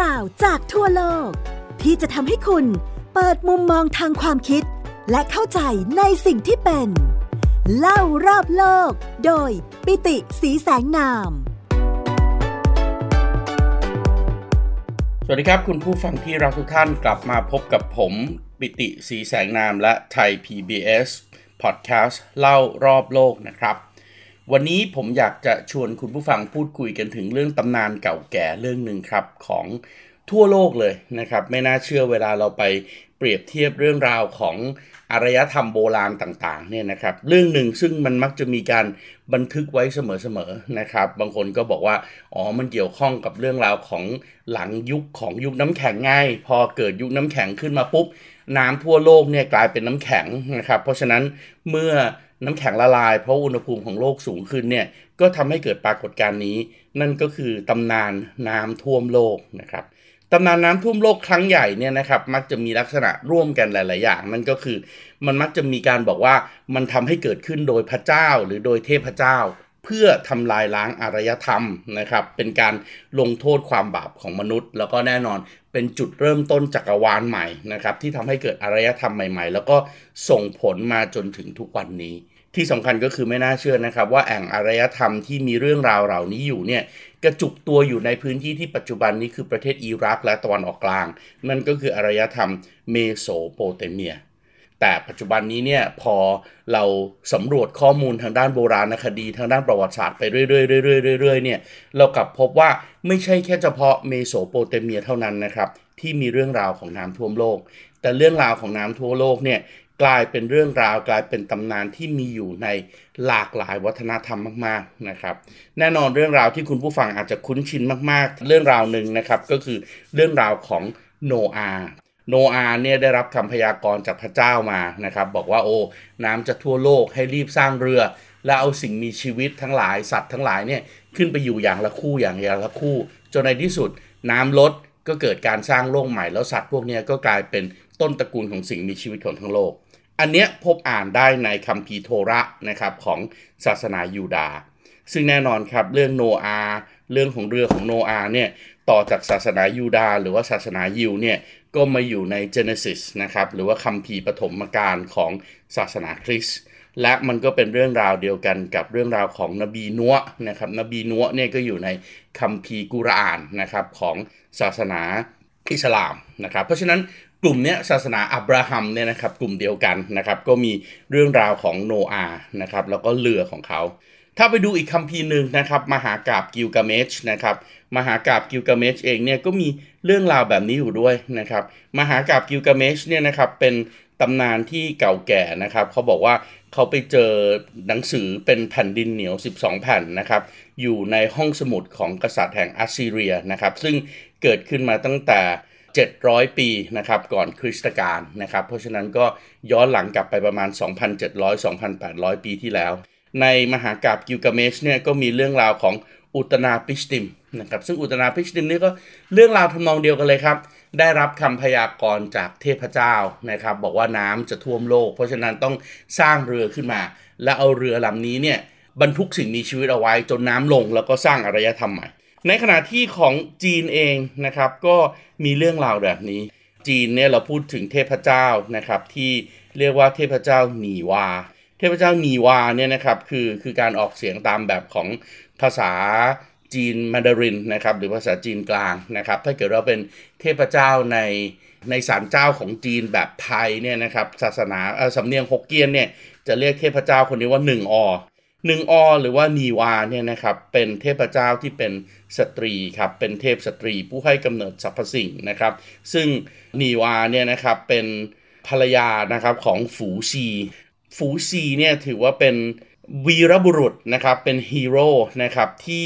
ราวจากทั่วโลก ที่จะทำให้คุณเปิดมุมมองทางความคิด และเข้าใจในสิ่งที่เป็น เล่ารอบโลก โดยปิติสีแสงนาม สวัสดีครับ คุณผู้ฟังที่รักทุกท่านกลับมาพบกับผม ปิติสีแสงนามและไทย PBS Podcast เล่ารอบโลกนะครับ วันนี้ผมอยากจะชวนคุณผู้ฟังพูดคุยกันถึงเรื่องตำนานเก่าแก่เรื่องหนึ่งครับของทั่วโลกเลยนะครับ ไม่น่าเชื่อเวลาเราไปเปรียบเทียบเรื่องราวของอารยธรรมโบราณต่างๆเนี่ยนะครับ เรื่องหนึ่งซึ่งมันมักจะมีการบันทึกไว้เสมอๆนะครับ บางคนก็บอกว่าอ๋อมันเกี่ยวข้องกับเรื่องราวของหลังยุคของยุคน้ำแข็งง่ายพอเกิดยุคน้ำแข็งขึ้นมาปุ๊บน้ำทั่วโลกเนี่ยกลายเป็นน้ำแข็งนะครับ เพราะฉะนั้นเมื่อ น้ำแข็งละลายเพราะอุณหภูมิของโลกสูงขึ้นเนี่ยก็ทำให้เกิดปรากฏการณ์นี้ นั่นก็คือตำนานน้ำท่วมโลกนะครับตำนานน้ำท่วมโลกครั้งใหญ่เนี่ยนะครับมักจะมีลักษณะร่วมกันหลาย ๆ อย่าง นั่นก็คือ มันมักจะมีการบอกว่ามันทำให้เกิดขึ้นโดยพระเจ้าหรือโดยเทพเจ้า เพื่อทำลายล้างอารยธรรมนะครับ เป็นการลงโทษความบาปของมนุษย์ แล้วก็แน่นอน เป็นจุดเริ่มต้นจักรวาลใหม่นะครับที่ทำให้เกิดอารยธรรมใหม่ ๆ แล้วก็ส่งผลมาจนถึงทุกวันนี้ ที่สำคัญก็คือไม่น่าเชื่อนะครับว่าแอ่งอารยธรรมที่มีเรื่องราวเหล่านี้อยู่เนี่ยกระจุกตัวอยู่ในพื้นที่ที่ปัจจุบันนี้คือประเทศอิรักและตะวันออกกลาง นั่นก็คืออารยธรรมเมโสโปเตเมีย แต่ปัจจุบันนี้เนี่ยพอเราสำรวจข้อมูลทางด้านโบราณคดีทางด้านประวัติศาสตร์ไปเรื่อยๆเรื่อยๆเรื่อยๆเนี่ยเรากลับพบว่าไม่ใช่แค่เฉพาะเมโสโปเตเมียเท่านั้นนะครับที่มีเรื่องราวของน้ำท่วมโลก แต่เรื่องราวของน้ำท่วมโลกเนี่ยกลายเป็นเรื่องราวกลายเป็นตำนานที่มีอยู่ในหลากหลายวัฒนธรรมมากๆนะครับ แน่นอนเรื่องราวที่คุณผู้ฟังอาจจะคุ้นชินมากๆ เรื่องราวหนึ่งนะครับก็คือเรื่องราวของโนอา โนอาเนี่ยได้รับคำพยากรณ์จากพระเจ้ามานะครับ บอกว่าโอ้น้ำจะทั่วโลกให้รีบสร้างเรือ แล้วเอาสิ่งมีชีวิตทั้งหลายสัตว์ทั้งหลายเนี่ยขึ้นไปอยู่อย่างละคู่อย่างอย่างละคู่ จนในที่สุดน้ำลดก็เกิดการสร้างโลกใหม่แล้วสัตว์พวกนี้ก็กลายเป็นต้นตระกูลของสิ่งมีชีวิตของทั้งโลก อันเนี้ยพบอ่านได้ในคัมภีร์โทระนะครับของศาสนายูดาห์ซึ่งแน่นอนครับเรื่องโนอาเรื่องของเรือของโนอาเนี่ยต่อจากศาสนายูดาห์หรือว่าศาสนายิวเนี่ย ก็มาอยู่ใน Genesis นะครับหรือว่าคัมภีร์ปฐมกาลของศาสนาคริสต์และมันก็เป็นเรื่องราวเดียวกันกับเรื่องราวของนบีนัวนะครับนบีนัวเนี่ยก็อยู่ในคัมภีร์กุรอานนะครับของศาสนาอิสลามนะครับเพราะฉะนั้นกลุ่มนี้ศาสนาอับราฮัมเนี่ยนะครับกลุ่มเดียวกันนะครับก็มีเรื่องราวของโนอาห์นะครับแล้วก็เรือของเขา ถ้าไปดูอีกคัมภีร์หนึ่งนะครับมหากาบกิลกาเมชนะครับมหากาบกิลกาเมชเองเนี่ยก็มีเรื่องราวแบบนี้อยู่ด้วยนะครับมหากาบกิลกาเมชเนี่ยนะครับเป็นตำนานที่เก่าแก่นะครับเขาบอกว่าเขาไปเจอหนังสือเป็นแผ่นดินเหนียว 12 แผ่นนะครับอยู่ในห้องสมุดของกษัตริย์แห่งอัสซีเรียนะครับซึ่งเกิดขึ้นมาตั้งแต่ 700 ปีนะครับก่อนคริสตกาลนะครับเพราะฉะนั้นก็ย้อนหลังกลับไปประมาณ 2,700-2,800 ปีที่แล้ว ในมหากาบกิลกาเมชเนี่ยก็มีเรื่องราวของอุตนาปิชติมนะครับซึ่งอุตนาพิชติมนี่ก็เรื่องราวทำนองเดียวกันเลยครับ ได้รับคำพยากรณ์จากเทพเจ้านะครับ บอกว่าน้ำจะท่วมโลก เพราะฉะนั้นต้องสร้างเรือขึ้นมา และเอาเรือลำนี้เนี่ยบรรทุกสิ่งมีชีวิตเอาไว้จนน้ำลงแล้วก็สร้างอารยธรรมใหม่ ในขณะที่ของจีนเองนะครับ ก็มีเรื่องราวแบบนี้ จีนเนี่ยเราพูดถึงเทพเจ้านะครับที่เรียกว่าเทพเจ้าหนีวา เทพเจ้านีวาเนี่ยนะครับคือคือการออกเสียงตามแบบของภาษาจีนมาดารินนะครับหรือภาษาจีนกลางนะครับถ้าเกิดเราเป็นเทพเจ้าในในศาลเจ้าของจีนแบบไทยเนี่ยนะครับศาสนาสำเนียงฮกเกี้ยนเนี่ยจะเรียกเทพเจ้าคนนี้ว่าหนึ่งอหนึ่งอหรือว่านีวาเนี่ยนะครับเป็นเทพเจ้าที่เป็นสตรีครับเป็นเทพสตรีผู้ให้กำเนิดสรรพสิ่งนะครับ ซึ่งนีวาเนี่ยนะครับเป็นภรรยานะครับของฝูซี ฝูซีเนี่ยถือว่าเป็นวีรบุรุษนะครับเป็นฮีโร่นะครับที่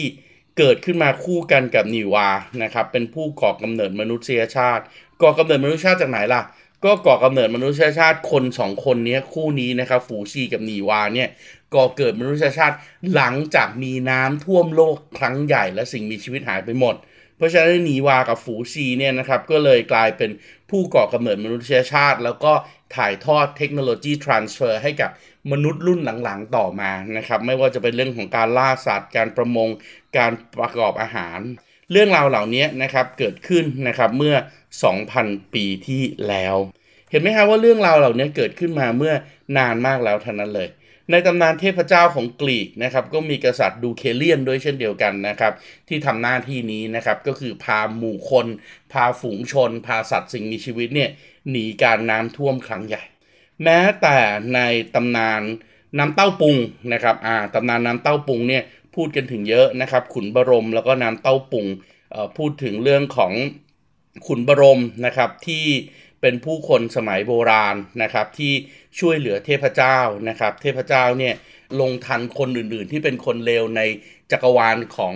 เกิดขึ้นมาคู่กันกับนีวานะครับเป็นผู้ก่อกำเนิดมนุษยชาติ ก่อกำเนิดมนุษยชาติจากไหนล่ะ ก็ก่อกำเนิดมนุษยชาติคนสองคนนี้คู่นี้นะครับฝูชีกับนีวาเนี่ยก่อเกิดมนุษยชาติหลังจากมีน้ำท่วมโลกครั้งใหญ่และสิ่งมีชีวิตหายไปหมด เพราะฉะนั้นนีวากับฝูชีเนี่ยนะครับก็เลยกลายเป็นผู้ก่อกำเนิดมนุษยชาติ แล้วก็ถ่ายทอดเทคโนโลยีทรานสเฟอร์ให้กับมนุษย์รุ่นหลังๆต่อมานะครับไม่ว่าจะเป็นเรื่องของการล่าสัตว์ การประมง การประกอบอาหาร เรื่องราวเหล่านี้นะครับเกิดขึ้นนะครับเมื่อ 2,000 ปีที่แล้ว เห็นไหมครับว่าเรื่องราวเหล่านี้เกิดขึ้นมาเมื่อนานมากแล้วท่านั้นเลย ในตำนานเทพเจ้าของกรีกนะครับก็มีกษัตริย์ดูเคเลียนด้วยเช่นเดียวกันนะครับที่ทำหน้าที่นี้นะครับก็คือพาหมู่คน พาฝูงชน พาสัตว์สิ่งมีชีวิตเนี่ยหนีการน้ำท่วมครั้งใหญ่ แม้แต่ในตำนานน้ำเต้าปุงนะครับอ่าตำนานน้ำเต้าปุงเนี่ยพูดกันถึงเยอะนะครับขุนบรมแล้วก็น้ำเต้าปุงพูดถึงเรื่องของขุนบรมนะครับที่เป็นผู้คนสมัยโบราณนะครับที่ ช่วยเหลือเทพเจ้านะครับ เทพเจ้าเนี่ยลงทันคนอื่นๆ ที่เป็นคนเลวในจักรวาลของ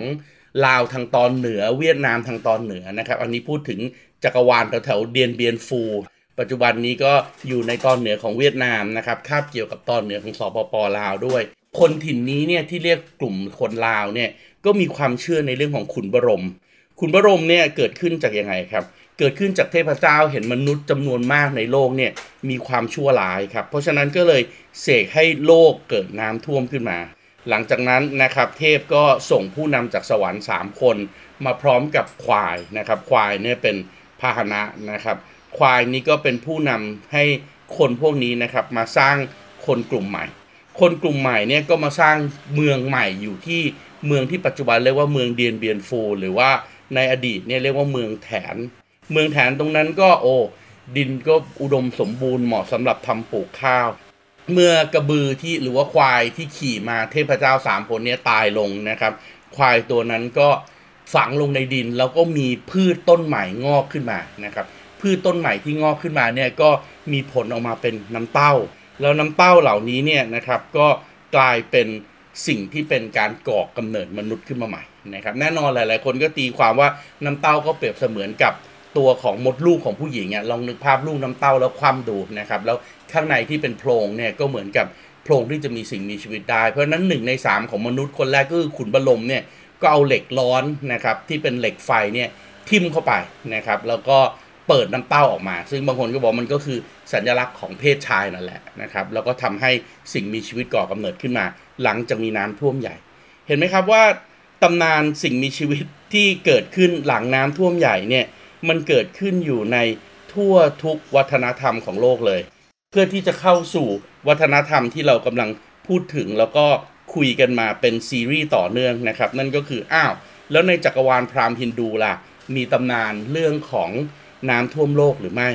ลาวทางตอนเหนือเวียดนามทางตอนเหนือนะครับ อันนี้พูดถึงจักรวาลแถวๆเดียนเบียนฟู ปัจจุบันนี้ก็อยู่ในตอนเหนือของเวียดนามนะครับคาบเกี่ยวกับตอนเหนือของสปปลาวด้วย คนถิ่นนี้เนี่ยที่เรียกกลุ่มคนลาวเนี่ยก็มีความเชื่อในเรื่องของขุนบรม ขุนบรมเนี่ยเกิดขึ้นจากยังไงครับ เกิดขึ้นจากเทพเจ้าเห็นมนุษย์จำนวนมากในโลกเนี่ยมีความชั่วร้ายครับ เพราะฉะนั้นก็เลยเสกให้โลกเกิดน้ำท่วมขึ้นมา หลังจากนั้นนะครับเทพก็ส่งผู้นำจากสวรรค์ 3 คน มาพร้อมกับควายนะครับ ควายเนี่ยเป็นพาหนะนะครับ ควายนี้ก็เป็นผู้นำให้คนพวกนี้นะครับมาสร้างคนกลุ่มใหม่ คนกลุ่มใหม่เนี่ยก็มาสร้างเมืองใหม่อยู่ที่เมืองที่ปัจจุบันเรียกว่าเมืองเดียนเบียนฟู หรือว่าในอดีตเนี่ยเรียกว่าเมืองแถน เมืองแถนตรงนั้นก็โอ้ดินก็อุดมสมบูรณ์เหมาะสำหรับทำปลูกข้าว เมื่อกระบือที่หรือว่าควายที่ขี่มาเทพเจ้าสามคนนี้ตายลงนะครับ ควายตัวนั้นก็ฝังลงในดินแล้วก็มีพืชต้นใหม่งอกขึ้นมานะครับ พืชต้นใหม่ที่งอกขึ้นมาเนี่ยก็มีผลออกมาเป็นน้ำเต้า แล้วน้ำเต้าเหล่านี้เนี่ยนะครับก็กลายเป็นสิ่งที่เป็นการก่อกำเนิดมนุษย์ขึ้นมาใหม่นะครับแน่นอนหลาย ๆ คนก็ตีความว่าน้ำเต้าก็เปรียบเสมือนกับ ตัวของมดลูกของผู้หญิงอะลองนึกภาพลูกน้ำเต้าแล้วคว่ำดูนะครับ แล้วข้างในที่เป็นโพรงเนี่ยก็เหมือนกับโพรงที่จะมีสิ่งมีชีวิตได้ เพราะนั้นหนึ่งในสามของมนุษย์คนแรกก็คือขุนบรมเนี่ยก็เอาเหล็กร้อนนะครับที่เป็นเหล็กไฟเนี่ยทิ่มเข้าไปนะครับ แล้วก็เปิดน้ำเต้าออกมา ซึ่งบางคนก็บอกมันก็คือสัญลักษณ์ของเพศชายนั่นแหละนะครับแล้วก็ทำให้สิ่งมีชีวิตก่อกำเนิดขึ้นมา หลังจากมีน้ำท่วมใหญ่ เห็นไหมครับว่าตำนานสิ่งมีชีวิตที่เกิดขึ้นหลังน้ำท่วมใหญ่เนี่ย มันเกิดขึ้นอยู่ในทั่วทุกวัฒนธรรมของโลกเลย เพื่อที่จะเข้าสู่วัฒนธรรมที่เรากำลังพูดถึงแล้วก็คุยกันมาเป็นซีรีส์ต่อเนื่องนะครับ นั่นก็คืออ้าวแล้วในจักรวาลพราหมณ์ฮินดูล่ะ มีตำนานเรื่องของน้ำท่วมโลกหรือไม่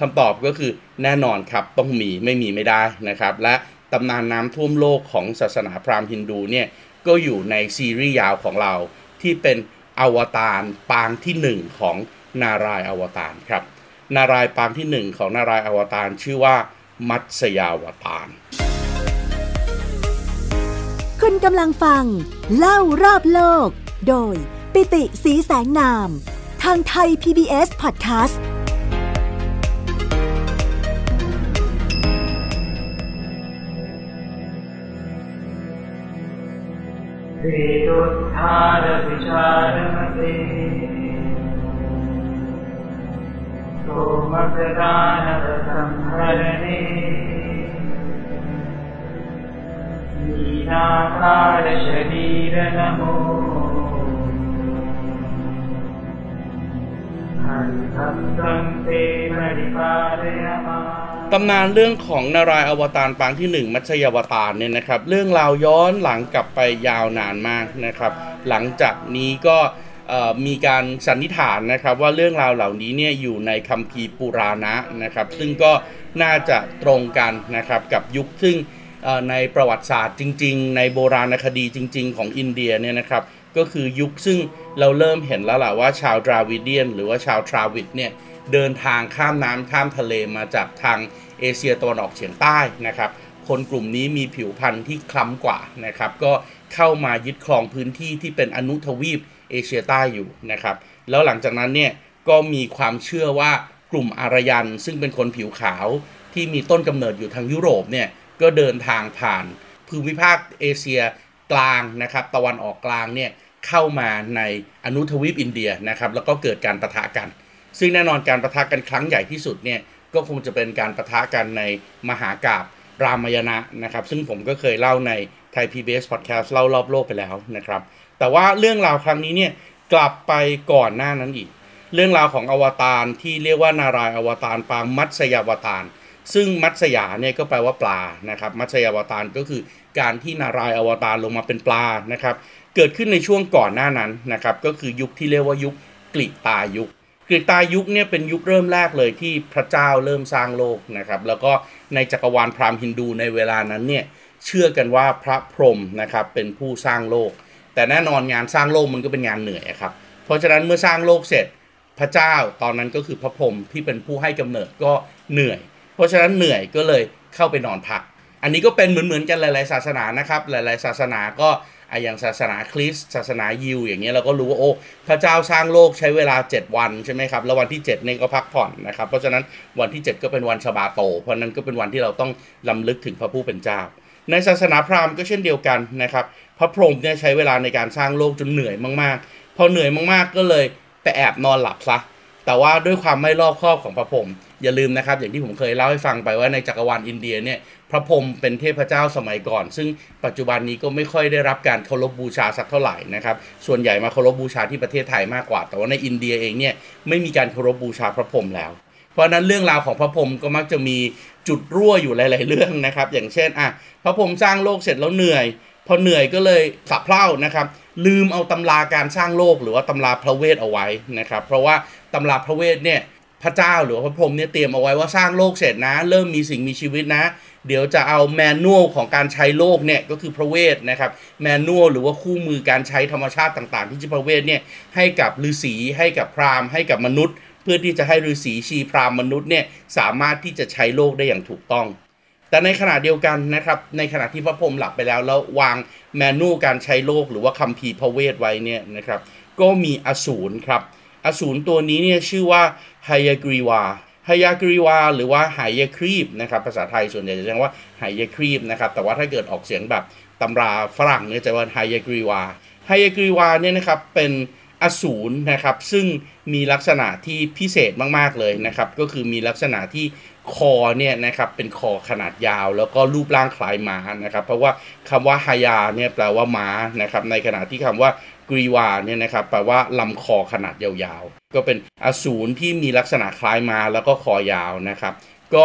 คำตอบก็คือแน่นอนครับต้องมีไม่มีไม่ได้นะครับ และตำนานน้ำท่วมโลกของศาสนาพราหมณ์ฮินดูเนี่ยก็อยู่ในซีรีส์ยาวของเราที่เป็นอวตารปางที่ 1 ของ นารายอวตารครับ นารายปางที่ 1 ของนารายอวตารชื่อว่ามัตสยาวตารคุณกำลังฟัง เล่ารอบโลก โดยปิติสีแสงนาม ทางไทย PBS Podcast विचारमते सोमप्रदानवसंहरणे नीनाकारशरीरनमो ตำนานเรื่องของนารายอวตารปางที่ 1 มัชยวตารเนี่ยนะครับ เรื่องราวย้อนหลังกลับไปยาวนานมากนะครับ หลังจากนี้ก็ มีการสันนิษฐานนะครับว่าเรื่องราวเหล่านี้เนี่ยอยู่ในคัมภีร์ปุราณะนะครับซึ่งก็น่าจะตรงกันนะครับกับยุคซึ่งในประวัติศาสตร์จริง ๆ ในโบราณคดีจริง ๆ ของอินเดียเนี่ยนะครับก็คือยุคซึ่งเราเริ่มเห็นแล้วล่ะว่าชาวดราวิเดียน หรือว่าชาวทราวิดเนี่ยเดินทางข้ามน้ำข้ามทะเลมาจากทางเอเชียตะวันออกเฉียงใต้นะครับ คนกลุ่มนี้มีผิวพรรณที่คล้ำกว่านะครับ ก็เข้ามายึดครองพื้นที่ที่เป็นอนุทวีปเอเชียใต้อยู่นะครับ แล้วหลังจากนั้นเนี่ยก็มีความเชื่อว่ากลุ่มอารยัน ซึ่งเป็นคนผิวขาวที่มีต้นกำเนิดอยู่ทางยุโรปเนี่ยก็เดินทางผ่านภูมิภาคเอเชียกลางนะครับ ตะวันออกกลางเนี่ยเข้ามาในอนุทวีปอินเดียนะครับ แล้วก็เกิดการประทะกัน ซึ่งแน่นอนการประทะกันครั้งใหญ่ที่สุดเนี่ยก็คงจะเป็นการประทะกันในมหากาบ รามยณะนะครับ ซึ่งผมก็เคยเล่าในไทย PBS Podcast เล่ารอบโลกไปแล้วนะครับ แต่ว่าเรื่องราวครั้งนี้เนี่ยกลับไปก่อนหน้านั้นอีก เรื่องราวของอวตารที่เรียกว่านารายอวตารปางมัตสยาวตารซึ่งมัตสยาเนี่ยก็แปลว่าปลานะครับ มัตสยาวตารก็คือการที่นารายอวตารลงมาเป็นปลานะครับ เกิดขึ้นในช่วงก่อนหน้านั้นนะครับ ก็คือยุคที่เรียกว่ายุคกลิตายุคกรีกตายุคเนี่ยเป็นยุคเริ่มแรกเลยที่พระเจ้าเริ่มสร้างโลกนะครับ แล้วก็ ในจักรวาลพราหมณ์ฮินดูในเวลานั้นเนี่ยเชื่อกันว่าพระพรหมนะครับเป็นผู้สร้างโลก แต่แน่นอนงานสร้างโลกมันก็เป็นงานเหนื่อยครับเพราะฉะนั้นเมื่อสร้างโลกเสร็จพระเจ้าตอนนั้นก็คือพระพรหมที่เป็นผู้ให้กำเนิดก็เหนื่อย เพราะฉะนั้นเหนื่อยก็เลยเข้าไปนอนพัก อันนี้ก็เป็นเหมือนๆกันหลาย ๆ ศาสนานะครับหลาย ๆ ศาสนาก็ อย่างศาสนาคริสต์ศาสนายิวอย่างเงี้ยเราก็รู้ว่าโอ้พระเจ้าสร้างโลกใช้เวลา 7 วันใช่ไหมครับแล้ววันที่7เนี่ยก็พักผ่อนนะครับเพราะฉะนั้นวันที่ 7 ก็เป็นวันชบาโต เพราะนั้นก็เป็นวันที่เราต้องลำลึกถึงพระผู้เป็นเจ้า ในศาสนาพราหมณ์ก็เช่นเดียวกันนะครับพระพรหมเนี่ยใช้เวลาในการสร้างโลกจนเหนื่อยมากๆพอเหนื่อยมากๆก็เลยไปแอบนอนหลับซะแต่ว่าด้วยความไม่รอบคอบของพระพรหมอย่าลืมนะครับ อย่างที่ผมเคยเล่าให้ฟังไปว่าในจักรวาลอินเดียเนี่ย พระพรหมเป็นเทพเจ้าสมัยก่อน ซึ่งปัจจุบันนี้ก็ไม่ค่อยได้รับการเคารพบูชาสักเท่าไหร่นะครับ ส่วนใหญ่มาเคารพบูชาที่ประเทศไทยมากกว่า แต่ว่าในอินเดียเองเนี่ยไม่มีการเคารพบูชาพระพรหมแล้ว เพราะนั้นเรื่องราวของพระพรหมก็มักจะมีจุดรั่วอยู่หลาย ๆ เรื่องนะครับ อย่างเช่นอะพระพรหมสร้างโลกเสร็จแล้วเหนื่อย พอเหนื่อยก็เลยสับเพร่านะครับลืมเอาตำราการสร้างโลกหรือว่าตำราพระเวทเอาไว้นะครับ เพราะว่าตำราพระเวทเนี่ย พระเจ้าหรือพระพรหมเนี่ยเตรียมเอาไว้ว่าสร้างโลกเสร็จนะ เริ่มมีสิ่งมีชีวิตนะ เดี๋ยวจะเอาแมนนวลของการใช้โลกเนี่ยก็คือพระเวทนะครับแมนนวลหรือว่าคู่มือการใช้ธรรมชาติต่างๆ ที่ชื่อพระเวทเนี่ยให้กับฤาษีให้กับพราหมณ์ให้กับมนุษย์ เพื่อที่จะให้ฤาษีชีพราหมณ์มนุษย์เนี่ยสามารถที่จะใช้โลกได้อย่างถูกต้องแต่ในขณะเดียวกันนะครับในขณะที่พระพรหมหลับไปแล้ว แล้ววางแมนนวลการใช้โลกหรือว่าคัมภีร์พระเวทไว้เนี่ยนะครับก็มีอสูรครับ อสูรตัวนี้เนี่ยชื่อว่าไฮยากรีวาไฮยากรีวา หรือว่าไหยาครีบนะครับภาษาไทยส่วนใหญ่จะเรียกว่าไหยาครีบนะครับแต่ว่าถ้าเกิดออกเสียงแบบตำราฝรั่งเนี่ยจะว่าไฮยากรีวาไฮยากรีวาเนี่ยนะครับเป็นอสูรนะครับซึ่งมีลักษณะที่พิเศษมากๆเลยนะครับก็คือมีลักษณะที่คอเนี่ยนะครับเป็นคอขนาดยาว แล้วก็รูปร่างคล้ายม้านะครับเพราะว่าคำว่าฮายาเนี่ยแปลว่าม้านะครับในขณะที่คำว่า กรีวาเนี่ยนะครับแปลว่าลำคอขนาดยาวๆ ก็เป็นอสูรที่มีลักษณะคล้ายมาแล้วก็คอยาวนะครับ ก็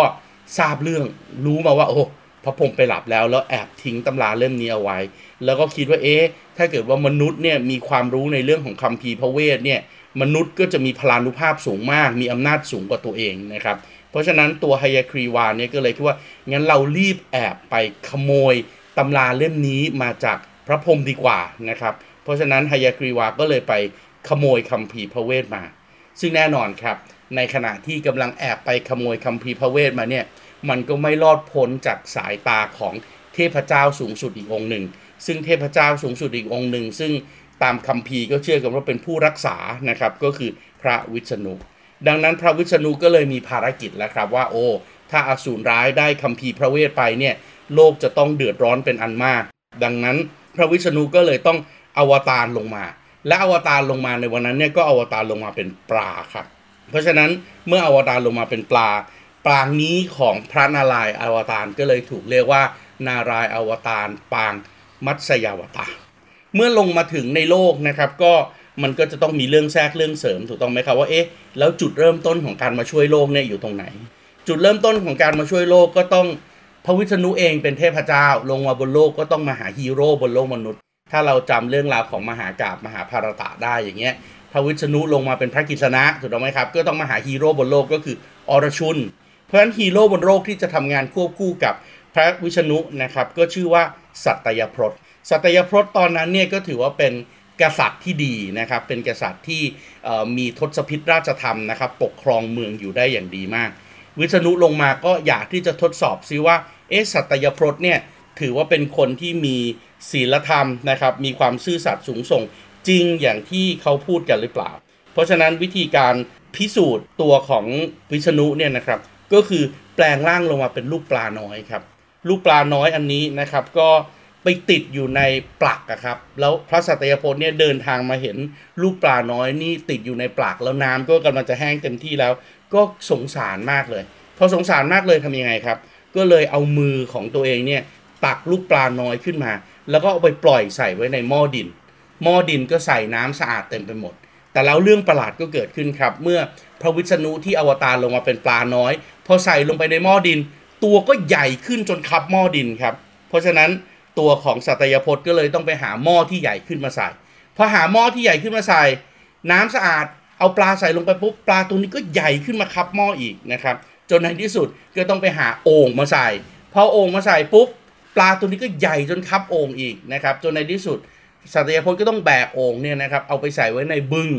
ทราบเรื่องรู้มาว่าโอ้พระพรหมไปหลับแล้วแล้วแอบทิ้งตำราเล่มนี้เอาไว้ แล้วก็คิดว่าเอ๊ะถ้าเกิดว่ามนุษย์เนี่ยมีความรู้ในเรื่องของคัมภีร์พระเวทเนี่ยมนุษย์ก็จะมีพลานุภาพสูงมาก มีอำนาจสูงกว่าตัวเองนะครับ เพราะฉะนั้นตัวไฮยาครีวาเนี่ยก็เลยคิดว่างั้นเรารีบแอบไปขโมยตำราเล่มนี้มาจากพระพรหมดีกว่านะครับ ราะฉะนั้นไฮยากรีวาก็เลยไปขโมยคัมภีร์พระเวทมา ซึ่งแน่นอนครับ ในขณะที่กำลังแอบไปขโมยคัมภีร์พระเวทมาเนี่ยมันก็ไม่รอดพ้นจากสายตาของเทพเจ้าสูงสุดอีกองค์หนึ่ง ซึ่งเทพเจ้าสูงสุดอีกองค์หนึ่ง ซึ่งตามคัมภีร์ก็เชื่อกันว่าเป็นผู้รักษานะครับก็คือพระวิษณุดังนั้นพระวิษณุก็เลยมีภารกิจแล้วครับว่าโอ้ถ้าอาสูรร้ายได้คัมภีร์พระเวทไปเนี่ยโลกจะต้องเดือดร้อนเป็นอันมาก ดังนั้นพระวิษณุก็เลยต้อง อวตารลงมา และอวตารลงมาในวันนั้นเนี่ยก็อวตารลงมาเป็นปลาครับ เพราะฉะนั้นเมื่ออวตารลงมาเป็นปลาปลางนี้ของพระนารายณ์อวตารก็เลยถูกเรียกว่า นารายณ์อวตารปางมัตสยาวตารเมื่อลงมาถึงในโลกนะครับก็มันก็จะต้องมีเรื่องแทรกเรื่องเสริมถูกต้องไหมครับว่าเอ๊ะแล้วจุดเริ่มต้นของการมาช่วยโลกเนี่ยอยู่ตรงไหน จุดเริ่มต้นของการมาช่วยโลกก็ต้องพระวิษณุเองเป็นเทพเจ้า ลงมาบนโลกก็ต้องมาหาฮีโร่บนโลกมนุษย์ ถ้าเราจำเรื่องราวของมหากาพย์มหาภารตะได้อย่างเงี้ยพระวิษณุลงมาเป็นพระกฤษณะถูกต้องไหมครับ ก็ต้องมาหาฮีโร่บนโลกก็คืออรชุน เพราะฉะนั้นฮีโร่บนโลกที่จะทำงานควบคู่กับพระวิษณุนะครับ ก็ชื่อว่าสัตยพรตสัตยพรตตอนนั้นเนี่ยก็ถือว่าเป็นกษัตริย์ที่ดีนะครับ เป็นกษัตริย์ที่มีทศพิธราชธรรมนะครับ ปกครองเมืองอยู่ได้อย่างดีมาก วิษณุลงมาก็อยากที่จะทดสอบซิว่า เอสัตยพรตเนี่ยถือว่าเป็นคนที่มี ศีลธรรมนะครับมีความซื่อสัตย์สูงส่งจริงอย่างที่เขาพูดกันหรือเปล่า เพราะฉะนั้นวิธีการพิสูจน์ตัวของวิษณุเนี่ยนะครับก็คือแปลงร่างลงมาเป็นลูกปลาน้อยครับลูกปลาน้อยอันนี้นะครับก็ไปติดอยู่ในปลักครับแล้วพระสัตยพลเนี่ยเดินทางมาเห็นลูกปลาน้อยนี่ติดอยู่ในปลักแล้วน้ำก็กำลังจะแห้งเต็มที่แล้ว ก็สงสารมากเลยพอสงสารมากเลยทำยังไงครับ ก็เลยเอามือของตัวเองเนี่ยตักลูกปลาน้อยขึ้นมา แล้วก็เอาไปปล่อยใส่ไว้ในหม้อดิน หม้อดินก็ใส่น้ำสะอาดเต็มไปหมด แต่แล้วเรื่องประหลาดก็เกิดขึ้นครับ เมื่อพระวิษณุที่อวตารลงมาเป็นปลาน้อย พอใส่ลงไปในหม้อดิน ตัวก็ใหญ่ขึ้นจนคับหม้อดินครับ เพราะฉะนั้นตัวของสัตยพจน์ก็เลยต้องไปหาหม้อที่ใหญ่ขึ้นมาใส่พอหาหม้อที่ใหญ่ขึ้นมาใส่ น้ำสะอาดเอาปลาใส่ลงไปปุ๊บปลาตัวนี้ก็ใหญ่ขึ้นมาคับหม้ออีกนะครับจนในที่สุดก็ต้องไปหาโอ่งมาใส่พอโอ่งมาใส่ปุ๊บ ปลาตัวนี้ก็ใหญ่จนคับโอ่งอีกนะครับจนในที่สุดสัตยพจน์ก็ต้องแบกโอ่งเนี่ยนะครับเอาไปใส่ไว้ในบึง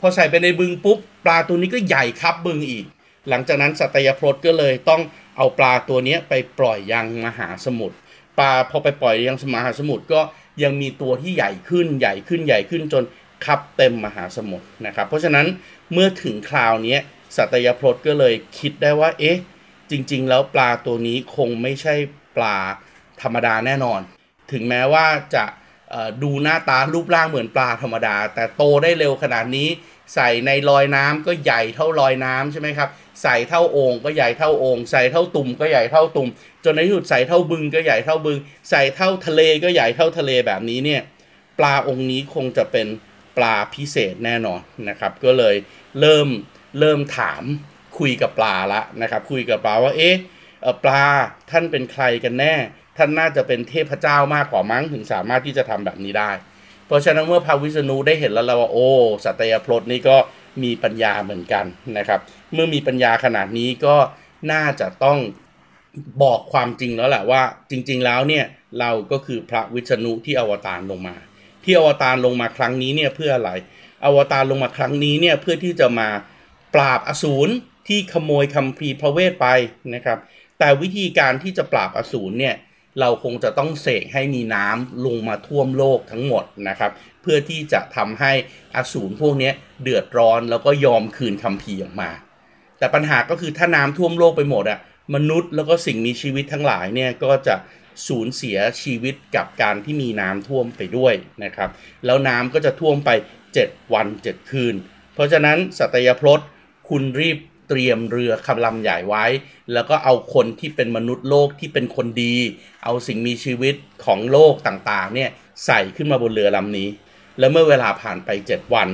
พอใส่ไปในบึงปุ๊บ ปลาตัวนี้ก็ใหญ่คับบึงอีก หลังจากนั้นสัตยพจน์ก็เลยต้องเอาปลาตัวนี้ไปปล่อยยังมหาสมุทรปลาพอไปปล่อยยังมหาสมุทรก็ยังมีตัวที่ใหญ่ขึ้นใหญ่ขึ้นใหญ่ขึ้นจนคับเต็มมหาสมุทรนะครับ เพราะฉะนั้นเมื่อถึงคราวนี้สัตยพจน์ก็เลยคิดได้ว่า เอ๊ะ จริง ๆ แล้วปลาตัวนี้คงไม่ใช่ปลา ธรรมดาแน่นอน ถึงแม้ว่าจะดูหน้าตารูปร่างเหมือนปลาธรรมดา แต่โตได้เร็วขนาดนี้ ใส่ในลอยน้ำก็ใหญ่เท่าลอยน้ำใช่ไหมครับ ใส่เท่าโอ่งก็ใหญ่เท่าโอ่งใส่เท่าตุ่มก็ใหญ่เท่าตุ่มจนในที่สุดใส่เท่าบึงก็ใหญ่เท่าบึง ใส่เท่าทะเลก็ใหญ่เท่าทะเลแบบนี้เนี่ยปลาองค์นี้คงจะเป็นปลาพิเศษแน่นอนนะครับ ก็เลยเริ่มเริ่มถามคุยกับปลาละนะครับ คุยกับปลาว่าเอ๊ะปลาท่านเป็นใครกันแน่ ท่านน่าจะเป็นเทพเจ้ามากกว่ามั้งถึงสามารถที่จะทำแบบนี้ได้ เพราะฉะนั้นเมื่อพระวิษณุได้เห็นแล้วเราว่าโอ้สัตยพลดนี่ก็มีปัญญาเหมือนกันนะครับ เมื่อมีปัญญาขนาดนี้ก็น่าจะต้องบอกความจริงแล้วแหละว่า จริง ๆ แล้วเนี่ยเราก็คือพระวิษณุที่อวตารลงมา ที่อวตารลงมาครั้งนี้เนี่ยเพื่ออะไร อวตารลงมาครั้งนี้เนี่ยเพื่อที่จะมาปราบอสูรที่ขโมยคัมภีร์พระเวทไปนะครับ แต่วิธีการที่จะปราบอสูรเนี่ย เราคงจะต้องเสกให้มีน้ำลงมาท่วมโลกทั้งหมดนะครับ เพื่อที่จะทำให้อสูรพวกนี้เดือดร้อนแล้วก็ยอมคืนคัมภีออกมา แต่ปัญหาก็คือถ้าน้ำท่วมโลกไปหมดอะมนุษย์แล้วก็สิ่งมีชีวิตทั้งหลายเนี่ยก็จะสูญเสียชีวิตกับการที่มีน้ำท่วมไปด้วยนะครับ แล้วน้ำก็จะท่วมไป 7 วัน 7 คืน เพราะฉะนั้นสัตยพลดคุณรีบ เตรียมเรือคำลำใหญ่ไว้ แล้วก็เอาคนที่เป็นมนุษย์โลกที่เป็นคนดี เอาสิ่งมีชีวิตของโลกต่างๆเนี่ยใส่ขึ้นมาบนเรือลำนี้ แล้วเมื่อเวลาผ่านไป 7 วัน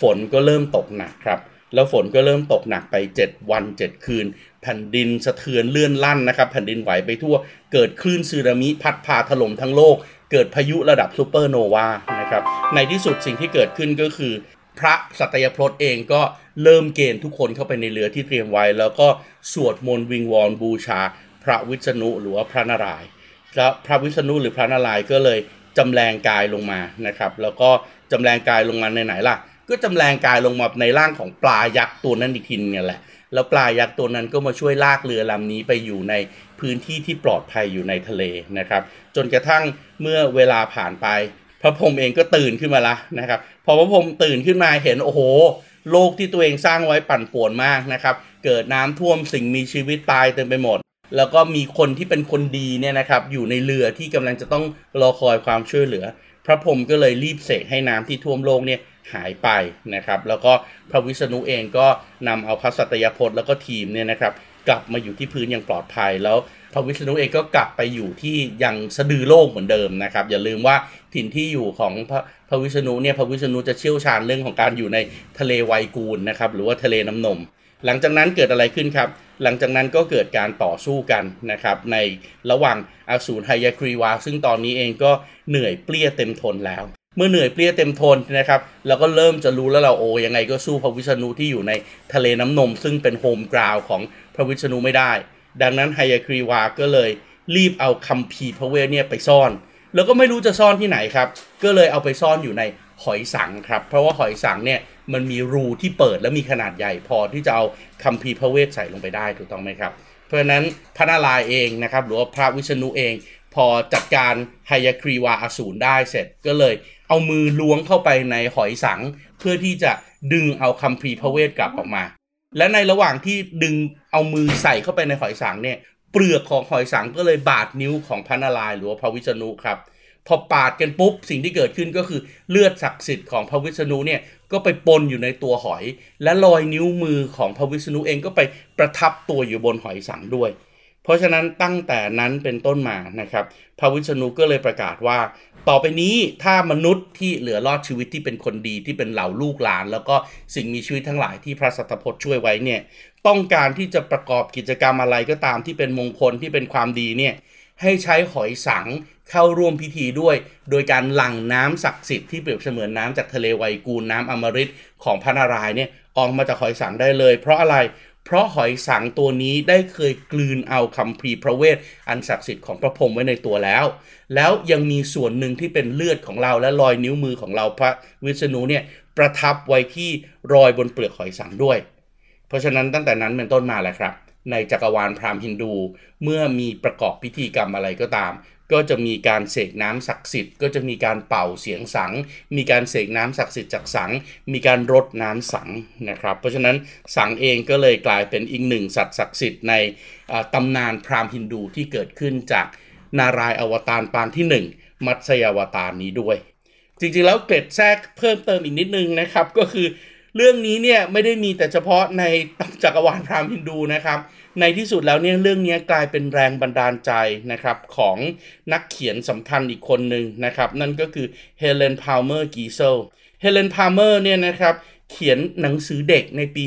ฝนก็เริ่มตกหนักครับ แล้วฝนก็เริ่มตกหนักไป 7 วัน 7 คืน แผ่นดินสะเทือนเลื่อนลั่นนะครับ แผ่นดินไหวไปทั่ว เกิดคลื่นสึนามิพัดพาถล่มทั้งโลก เกิดพายุระดับซูเปอร์โนวานะครับ ในที่สุดสิ่งที่เกิดขึ้นก็คือ พระสัตยพลดเองก็ เริ่มเกณฑ์ทุกคนเข้าไปในเรือที่เตรียมไว้ แล้วก็สวดมนต์วิงวอนบูชา พระวิษณุหรือว่าพระนารายณ์แล้วพระวิษณุหรือพระนารายณ์ก็เลยจำแรงกายลงมานะครับ แล้วก็จำแรงกายลงมาในไหนล่ะ ก็จำแรงกายลงมาในร่างของปลายักษ์ตัวนั้นอีกทีนี่แหละแล้วปลายักษ์ตัวนั้นก็มาช่วยลากเรือลำนี้ไปอยู่ในพื้นที่ที่ปลอดภัยอยู่ในทะเลนะครับ จนกระทั่งเมื่อเวลาผ่านไป พระพรหมเองก็ตื่นขึ้นมาละนะครับ พอพระพรหมตื่นขึ้นมาเห็นโอ้โห โลกที่ตัวเองสร้างไว้ปั่นป่วนมากนะครับ เกิดน้ำท่วมสิ่งมีชีวิตตายเต็มไปหมด แล้วก็มีคนที่เป็นคนดีเนี่ยนะครับอยู่ในเรือที่กำลังจะต้องรอคอยความช่วยเหลือ พระพรหมก็เลยรีบเสกให้น้ำที่ท่วมโลกเนี่ยหายไปนะครับ แล้วก็พระวิษณุเองก็นำเอาพระสัตยพจน์แล้วก็ทีมเนี่ยนะครับกลับมาอยู่ที่พื้นอย่างปลอดภัยแล้ว พระวิษณุเองก็กลับไปอยู่ที่ยังสะดือโลกเหมือนเดิมนะครับ อย่าลืมว่าถิ่นที่อยู่ของพระพระวิษณุเนี่ยพระวิษณุจะเชี่ยวชาญเรื่องของการอยู่ในทะเลไวกูลนะครับ หรือว่าทะเลน้ำนม หลังจากนั้นเกิดอะไรขึ้นครับ หลังจากนั้นก็เกิดการต่อสู้กันนะครับ ในระหว่างอสูรไฮยาครีวา ซึ่งตอนนี้เองก็เหนื่อยเปรี้ยเต็มทนแล้วเมื่อเหนื่อยเปรี้ยเต็มทนนะครับเราก็เริ่มจะรู้แล้วเราโอยังไงก็สู้พระวิษณุที่อยู่ในทะเลน้ำนม ซึ่งเป็นโฮมกราวของพระวิษณุไม่ได้ ดังนั้นไฮยาครีวาก็เลยรีบเอาคัมภีร์พระเวทเนี่ยไปซ่อน แล้วก็ไม่รู้จะซ่อนที่ไหนครับ ก็เลยเอาไปซ่อนอยู่ในหอยสังครับ เพราะว่าหอยสังเนี่ยมันมีรูที่เปิดและมีขนาดใหญ่พอที่จะเอาคัมภีร์พระเวทใส่ลงไปได้ถูกต้องไหมครับ เพราะฉะนั้นพระนารายณ์เองนะครับหรือว่าพระวิษณุเอง พอจัดการไฮยาครีวาอสูรได้เสร็จ ก็เลยเอามือล้วงเข้าไปในหอยสัง เพื่อที่จะดึงเอาคัมภีร์พระเวทกลับออกมา และในระหว่างที่ดึงเอามือใส่เข้าไปในหอยสังเนี่ย เปลือกของหอยสังก็เลยบาดนิ้วของพระนารายณ์หรือว่าพระวิษณุครับ พอปาดกันปุ๊บสิ่งที่เกิดขึ้นก็คือเลือดศักดิ์สิทธิ์ของพระวิษณุเนี่ยก็ไปปนอยู่ในตัวหอย และรอยนิ้วมือของพระวิษณุเองก็ไปประทับตัวอยู่บนหอยสังด้วย เพราะฉะนั้นตั้งแต่นั้นเป็นต้นมานะครับ พระวิษณุก็เลยประกาศว่า ต่อไปนี้ถ้ามนุษย์ที่เหลือรอดชีวิตที่เป็นคนดีที่เป็นเหล่าลูกหลาน แล้วก็สิ่งมีชีวิตทั้งหลายที่พระสัตพจน์ช่วยไว้เนี่ยต้องการที่จะประกอบกิจกรรมอะไรก็ตามที่เป็นมงคลที่เป็นความดีเนี่ยให้ใช้หอยสังเข้าร่วมพิธีด้วย โดยการหลั่งน้ำศักดิ์สิทธิ์ที่เปรียบเสมือนน้ำจากทะเลไวกูลน้ำอมฤตของพระนารายณ์เนี่ยออกมาจากหอยสังได้เลย เพราะอะไร เพราะหอยสังตัวนี้ได้เคยกลืนเอาคำพีพระเวทอันศักดิ์สิทธิ์ของพระพรหมไว้ในตัวแล้ว แล้วยังมีส่วนหนึ่งที่เป็นเลือดของเราและรอยนิ้วมือของเราพระวิษณุเนี่ยประทับไว้ที่รอยบนเปลือกหอยสังด้วย เพราะฉะนั้นตั้งแต่นั้นเป็นต้นมาแหละครับ ในจักรวาลพราหมณ์ฮินดู เมื่อมีประกอบพิธีกรรมอะไรก็ตาม ก็จะมีการเสกน้ำศักดิ์สิทธิ์ก็จะมีการเป่าเสียงสัง มีการเสกน้ำศักดิ์สิทธิ์จากสัง มีการรดน้ำสังนะครับ เพราะฉะนั้นสังเองก็เลยกลายเป็นอีกหนึ่งสัตว์ศักดิ์สิทธิ์ในตำนานพราหมณ์ฮินดูที่เกิดขึ้นจากนารายอวตารปางที่ 1 มัตสยาวตารนี้ด้วย จริงๆแล้วเกร็ดแทรกเพิ่มเติมอีกนิดนึงนะครับก็คือ เรื่องนี้เนี่ยไม่ได้มีแต่เฉพาะในจักรวาลพราหมณ์ฮินดูนะครับ ในที่สุดแล้วเนี่ยเรื่องนี้กลายเป็นแรงบันดาลใจนะครับของนักเขียนสำคัญอีกคนหนึ่งนะครับ นั่นก็คือเฮเลนพาวเมอร์กีเซลเฮเลนพาวเมอร์เนี่ยนะครับเขียนหนังสือเด็กในปี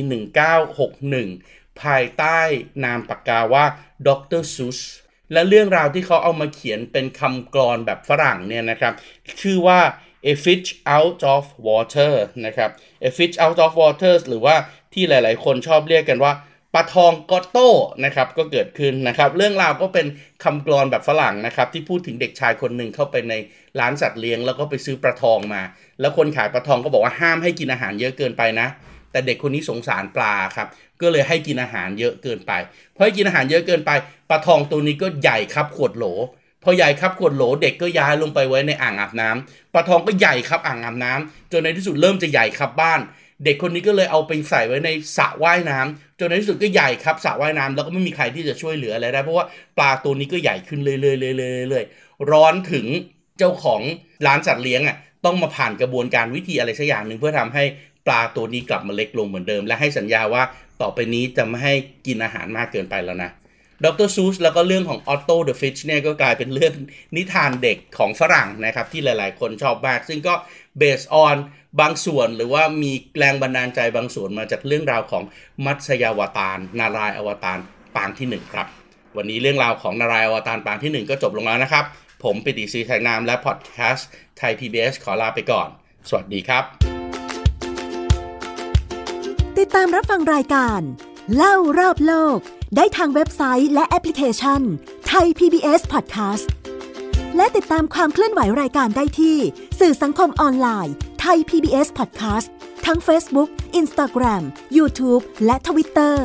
1961 ภายใต้นามปากกาว่าด็อกเตอร์ซุสและเรื่องราวที่เขาเอามาเขียนเป็นคำกลอนแบบฝรั่งเนี่ยนะครับ ชื่อว่า a fish out of water นะครับ a fish out of water หรือว่าที่หลาย ๆ คนชอบเรียกกันว่าปลาทองออตโต้นะครับก็เกิดขึ้นนะครับ เรื่องราวก็เป็นคำกรอนแบบฝรั่งนะครับ ที่พูดถึงเด็กชายคนหนึ่งเข้าไปในร้านสัตว์เลี้ยง แล้วก็ไปซื้อปลาทองมา แล้วคนขายปลาทองก็บอกว่าห้ามให้กินอาหารเยอะเกินไปนะ แต่เด็กคนนี้สงสารปลาครับก็เลยให้กินอาหารเยอะเกินไปเพราะให้กินอาหารเยอะเกินไปปลาทองตัวนี้ก็ใหญ่ครับขวดโหล พอใหญ่ครับขวดโหลเด็กก็ย้ายลงไปไว้ในอ่างอาบน้ำปลาทองก็ใหญ่ครับอ่างอาบน้ำจนในที่สุดเริ่มจะใหญ่ครับบ้าน เด็กคนนี้ก็เลยเอาไปใส่ไว้ในสระว่ายน้ำจนในที่สุดก็ใหญ่ครับสระว่ายน้ำแล้วก็ไม่มีใครที่จะช่วยเหลืออะไรได้เพราะว่าปลาตัวนี้ก็ใหญ่ขึ้นเรื่อยๆเรื่อยๆเรื่อยๆร้อนถึงเจ้าของร้านสัตว์เลี้ยงอะต้องมาผ่านกระบวนการวิธีอะไรสักอย่างหนึ่งเพื่อทำให้ปลาตัวนี้กลับมาเล็กลงเหมือนเดิม และให้สัญญาว่าต่อไปนี้จะไม่ให้กินอาหารมากเกินไปแล้วนะ ดรซูสแล้วก็เรื่องของ Otto the Fish เนี่ยก็กลายเป็นเรื่องนิทานเด็กของฝรั่งนะครับ ที่หลายๆ คนชอบมาก ซึ่งก็ based on บางส่วนหรือว่ามีแรงบันดาลใจบางส่วนมาจากเรื่องราวของมัตสยาวตาร นารายณ์อวตารปางที่ 1 ครับ วันนี้เรื่องราวของนารายณ์อวตารปางที่ 1 ก็จบลงแล้วนะครับ ผมปิติศรีไทยนามและพอดแคสต์ไทย PBS ขอลาไปก่อน สวัสดีครับ ติดตามรับฟังรายการ เล่ารอบโลกได้ทางเว็บไซต์และแอปพลิเคชันไทย PBS Podcast และติดตามความเคลื่อนไหวรายการได้ที่ สื่อสังคมออนไลน์ไทย PBS Podcast ทั้ง Facebook Instagram YouTube และ Twitter